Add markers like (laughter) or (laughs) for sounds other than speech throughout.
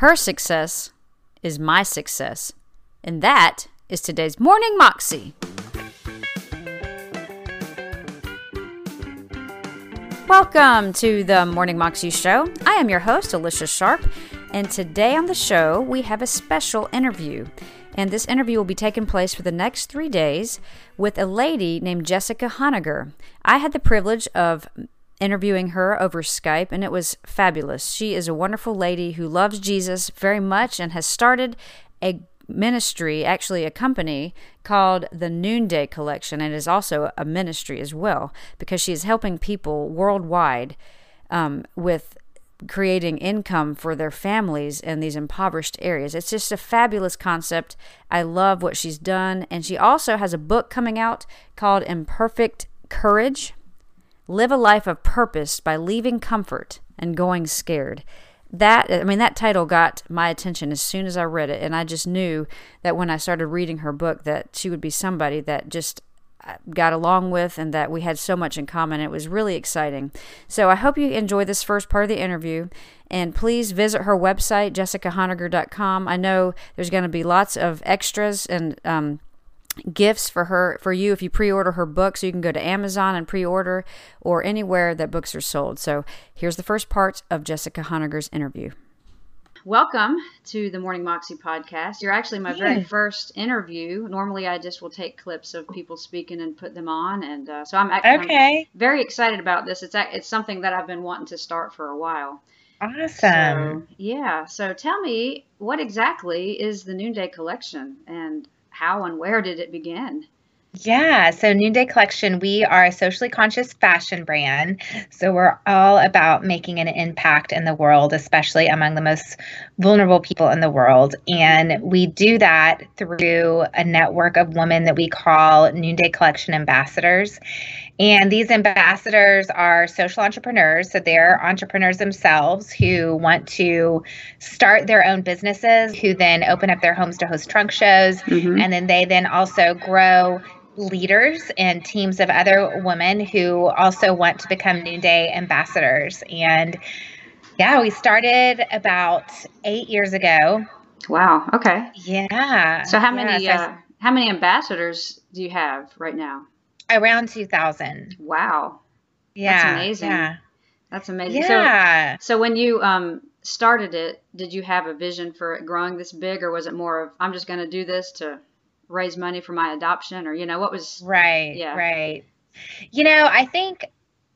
Her success is my success. And that is today's Morning Moxie. Welcome to the Morning Moxie Show. I am your host, Alicia Sharp, and today on the show we have a special interview. And this interview will be taking place for the next three days with a lady named Jessica Honegger. I had the privilege of interviewing her over Skype, and it was fabulous. She is a wonderful lady who loves Jesus very much and has started a ministry, actually a company called the Noonday Collection, and is also a ministry as well because she is helping people worldwide um, with creating income for their families in these impoverished areas. It's just a fabulous concept. I love what she's done, and she also has a book coming out called Imperfect Courage. Live a life of purpose by leaving comfort and going scared. That i mean that title got my attention as soon as i read it and i just knew that when i started reading her book that she would be somebody that just uh, got along with and that we had so much in common. It was really exciting. So i hope you enjoy this first part of the interview and please visit her website jessicahonegger.com i know there's going to be lots of extras and um, gifts for her for you if you pre-order her book so you can go to amazon and pre-order or anywhere that books are sold. So here's the first part of jessica honegger's interview. Welcome to the morning moxie podcast. You're actually my very first interview. Normally i just will take clips of people speaking and put them on and uh, so i'm actually okay. I'm very excited about this. It's it's something that i've been wanting to start for a while. Awesome. So, yeah. So tell me what exactly is the noonday collection? And how and where did it begin? Yeah, so Noonday Collection, we are a socially conscious fashion brand. So we're all about making an impact in the world, especially among the most vulnerable people in the world. And we do that through a network of women that we call Noonday Collection ambassadors. And these ambassadors are social entrepreneurs. So they're entrepreneurs themselves who want to start their own businesses, who then open up their homes to host trunk shows. Mm-hmm. And then they then also grow leaders and teams of other women who also want to become Noonday ambassadors. And yeah, we started about eight years ago. Wow. Okay. Yeah. So how many yeah, so uh, how many ambassadors do you have right now? Around two thousand. Wow. Yeah. That's amazing. Yeah. That's amazing. Yeah. So, so when you um started it, did you have a vision for it growing this big, or was it more of I'm just going to do this to raise money for my adoption or you know what was right yeah right you know i think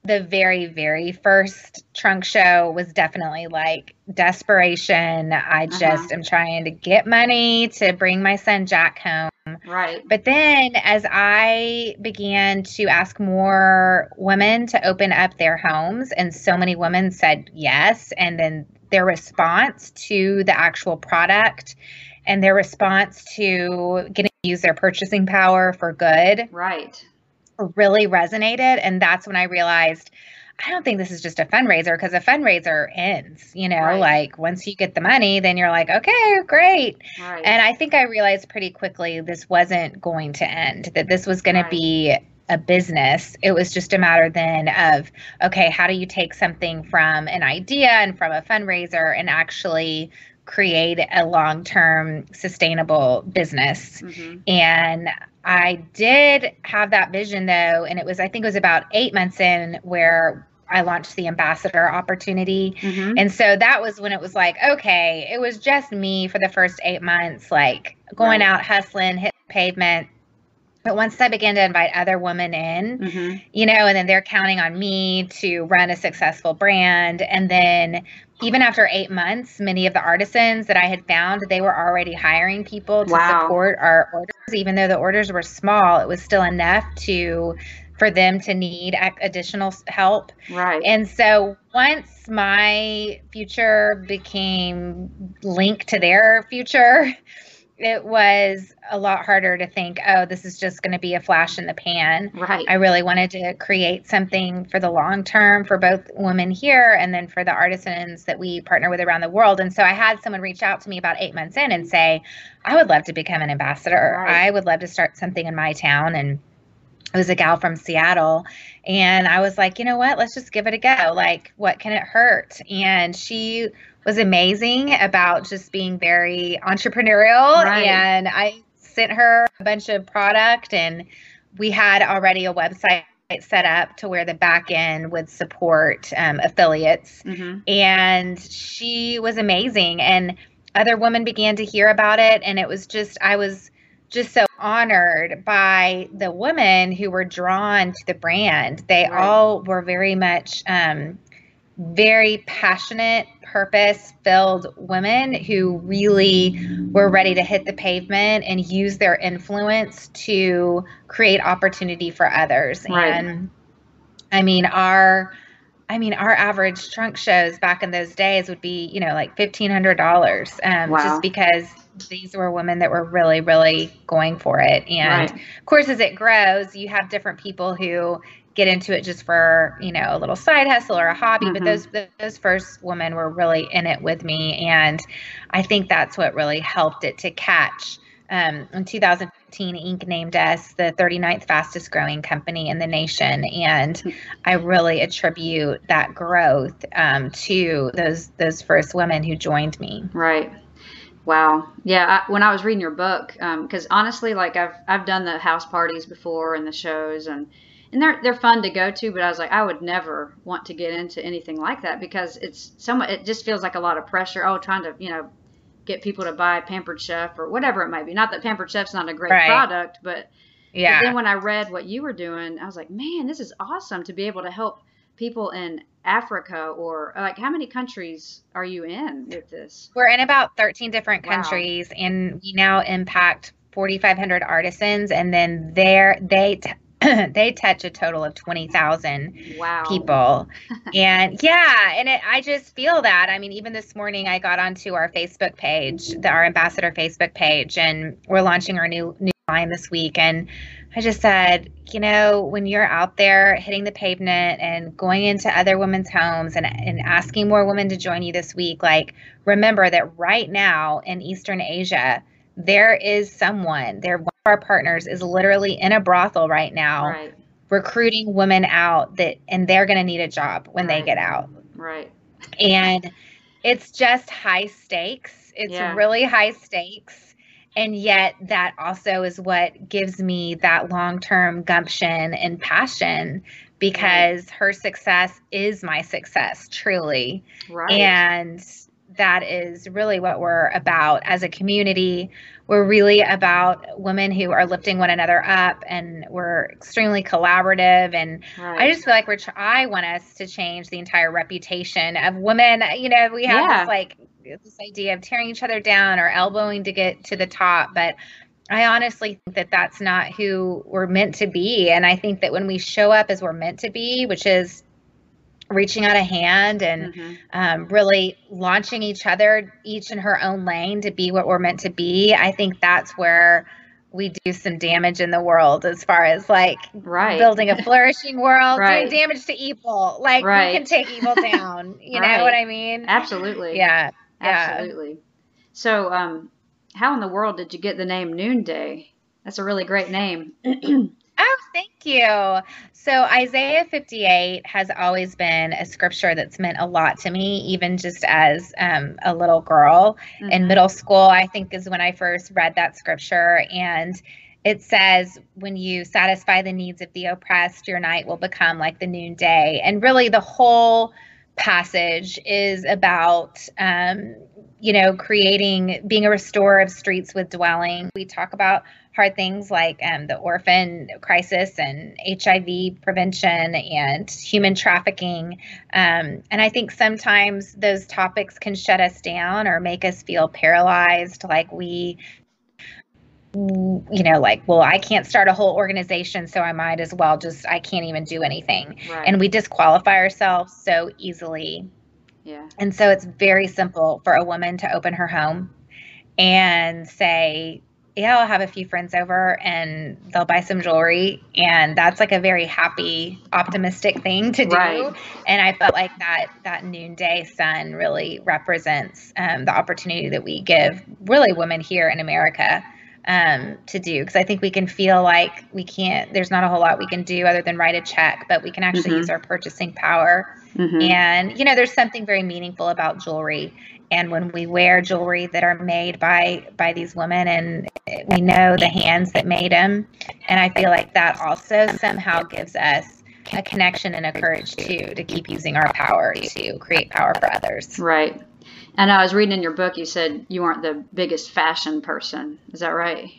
the very very first trunk show was definitely like desperation i uh-huh. just am trying to get money to bring my son jack home right. But then as i began to ask more women to open up their homes and so many women said yes and then their response to the actual product and their response to getting to use their purchasing power for good right. really resonated. And that's when i realized i don't think this is just a fundraiser because a fundraiser ends you know right. like once you get the money then you're like okay great right. and i think i realized pretty quickly this wasn't going to end that this was going right. to be a business. It was just a matter then of, okay, how do you take something from an idea and from a fundraiser and actually create a long term sustainable business. Mm-hmm. And I did have that vision though, and it was, I think it was about eight months in where I launched the ambassador opportunity. Mm-hmm. And so that was when it was like, okay, it was just me for the first eight months, like going right. out hustling, hitting pavement, but once I began to invite other women in, mm-hmm. you know, and then they're counting on me to run a successful brand. And then even after eight months, many of the artisans that I had found, they were already hiring people to wow. support our orders. Even though the orders were small, it was still enough to for them to need additional help. Right. And so once my future became linked to their future, it was a lot harder to think, oh, this is just going to be a flash in the pan. Right. I really wanted to create something for the long term for both women here and then for the artisans that we partner with around the world. And so I had someone reach out to me about eight months in and say, I would love to become an ambassador. Right. I would love to start something in my town. And it was a gal from Seattle. And I was like, you know what? Let's just give it a go. Like, what can it hurt? And she was amazing about just being very entrepreneurial. Right. And I sent her a bunch of product, and we had already a website set up to where the back end would support um, affiliates. Mm-hmm. And she was amazing. And other women began to hear about it. And it was just, I was just so honored by the women who were drawn to the brand. They right. all were very much um, very passionate, purpose filled women who really were ready to hit the pavement and use their influence to create opportunity for others. Right. And I mean, our I mean, our average trunk shows back in those days would be, you know, like fifteen hundred dollars, um, wow. just because these were women that were really, really going for it. And right. of course, as it grows, you have different people who get into it just for you know a little side hustle or a hobby. Mm-hmm. But those those first women were really in it with me, and I think that's what really helped it to catch. Um, in 2015, Inc. named us the 39th fastest growing company in the nation, and hmm. I really attribute that growth um, to those those first women who joined me. Right. Wow. Yeah. I, when I was reading your book, because um, honestly, like I've I've done the house parties before and the shows, and and they're they're fun to go to. But I was like, I would never want to get into anything like that because it's so much. It just feels like a lot of pressure. Oh, trying to you know get people to buy Pampered Chef or whatever it might be. Not that Pampered Chef's not a great right. product, but yeah. But then when I read what you were doing, I was like, man, this is awesome to be able to help people in Africa or like how many countries are you in with this? We're in about 13 different countries wow. and we now impact 4500 artisans and then there they t- (clears throat) they touch a total of 20,000 wow. people. (laughs) and yeah, and it, I just feel that. I mean, even this morning I got onto our Facebook page, the, our ambassador Facebook page, and we're launching our new, new line this week. And I just said, you know, when you're out there hitting the pavement and going into other women's homes and, and asking more women to join you this week, like remember that right now in Eastern Asia, there is someone, there one of our partners is literally in a brothel right now right. recruiting women out that and they're gonna need a job when right. they get out. Right. And it's just high stakes. It's yeah. really high stakes and yet that also is what gives me that long-term gumption and passion because her success is my success truly right. and that is really what we're about as a community we're really about women who are lifting one another up and we're extremely collaborative and right. i just feel like we're i want us to change the entire reputation of women you know we have yeah. this like this idea of tearing each other down or elbowing to get to the top but I honestly think that that's not who we're meant to be. And I think that when we show up as we're meant to be, which is reaching out a hand and mm-hmm. um, really launching each other, each in her own lane to be what we're meant to be, I think that's where we do some damage in the world as far as like right. building a flourishing world, right. doing damage to evil. Like right. we can take evil down. (laughs) You know what I mean? Absolutely. Yeah. Absolutely. So, um, how in the world did you get the name Noonday? That's a really great name. (clears throat) oh, thank you. So, Isaiah 58 has always been a scripture that's meant a lot to me, even just as um, a little girl mm-hmm. in middle school. I think is when I first read that scripture. And it says, when you satisfy the needs of the oppressed, your night will become like the noonday. And really, the whole passage is about um, you know creating being a restorer of streets with dwelling. We talk about hard things like um, the orphan crisis and hiv prevention and human trafficking. Um, and i think sometimes those topics can shut us down or make us feel paralyzed like we you know, like, well, I can't start a whole organization, so I might as well just, I can't even do anything. Right. And we disqualify ourselves so easily. Yeah. And so it's very simple for a woman to open her home and say, yeah, I'll have a few friends over and they'll buy some jewelry. And that's like a very happy, optimistic thing to do. Right. And I felt like that that noonday sun really represents um, the opportunity that we give really women here in America um, to do because I think we can feel like we can't. There's not a whole lot we can do other than write a check, but we can actually mm-hmm. use our purchasing power. Mm-hmm. And you know, there's something very meaningful about jewelry. And when we wear jewelry that are made by by these women, and we know the hands that made them, and I feel like that also somehow gives us a connection and a courage too to keep using our power to create power for others. Right. And I was reading in your book, you said you weren't the biggest fashion person. Is that right?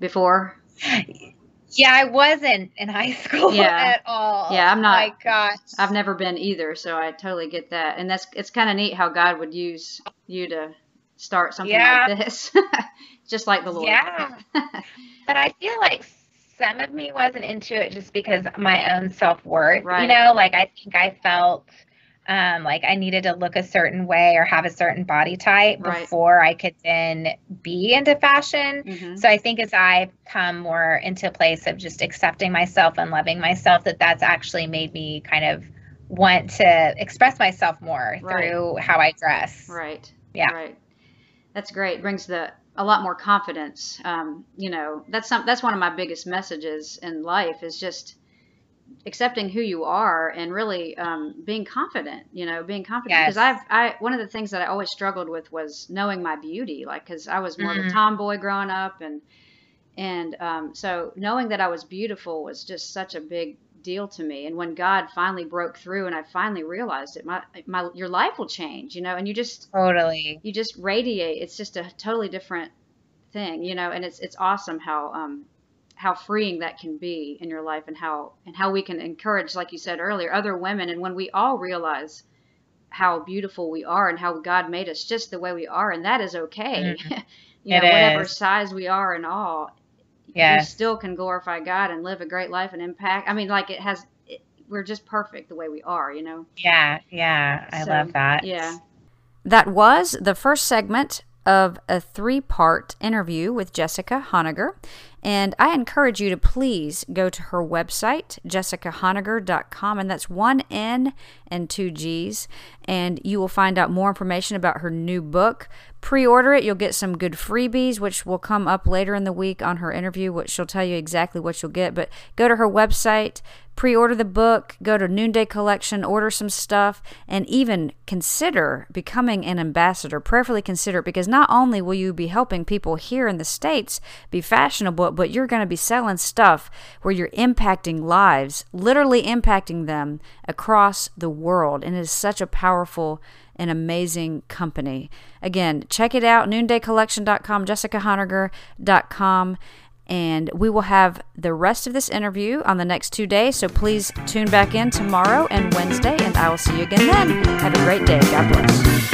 Before? Yeah, I wasn't in high (laughs) school yeah. at all. Yeah, I'm not. My gosh, I've never been either, so I totally get that. And that's it's kind of neat how God would use you to start something yeah. like this, (laughs) just like the Lord. Yeah, (laughs) but I feel like some of me wasn't into it just because my own self worth. Right. You know, like I think I felt um, like I needed to look a certain way or have a certain body type right. before I could then be into fashion. Mm-hmm. So I think as I come more into a place of just accepting myself and loving myself, that that's actually made me kind of want to express myself more right. through how I dress. Right. Yeah. Right. That's great. Brings the a lot more confidence. Um, you know, that's some that's one of my biggest messages in life is just accepting who you are and really um, being confident you know being confident because i've i one of the things that i always struggled with was knowing my beauty like because i was more mm-hmm. of a mm-hmm. tomboy growing up and and um, so knowing that i was beautiful was just such a big deal to me and when god finally broke through and i finally realized it my my your life will change you know and you just totally you just radiate it's just a totally different thing you know and it's it's awesome how um how freeing that can be in your life and how and how we can encourage like you said earlier other women and when we all realize how beautiful we are and how God made us just the way we are and that is okay mm-hmm. (laughs) you know whatever is. size we are and all yes. we still can glorify God and live a great life and impact I mean like it has it, we're just perfect the way we are you know yeah yeah I so, love that yeah that was the first segment of a three part interview with Jessica Honegger. And I encourage you to please go to her website, jessicahonegger.com, and that's one N and two G's. And you will find out more information about her new book. Pre order it, you'll get some good freebies, which will come up later in the week on her interview, which she'll tell you exactly what you'll get. But go to her website, pre order the book, go to Noonday Collection, order some stuff, and even consider becoming an ambassador. Prayerfully consider it because not only will you be helping people here in the States be fashionable, but you're going to be selling stuff where you're impacting lives, literally impacting them across the world world, and it is such a powerful and amazing company. Again, check it out noondaycollection.com, jessicahonegger.com, and we will have the rest of this interview on the next two days. So please tune back in tomorrow and Wednesday, and I will see you again then. Have a great day. God bless.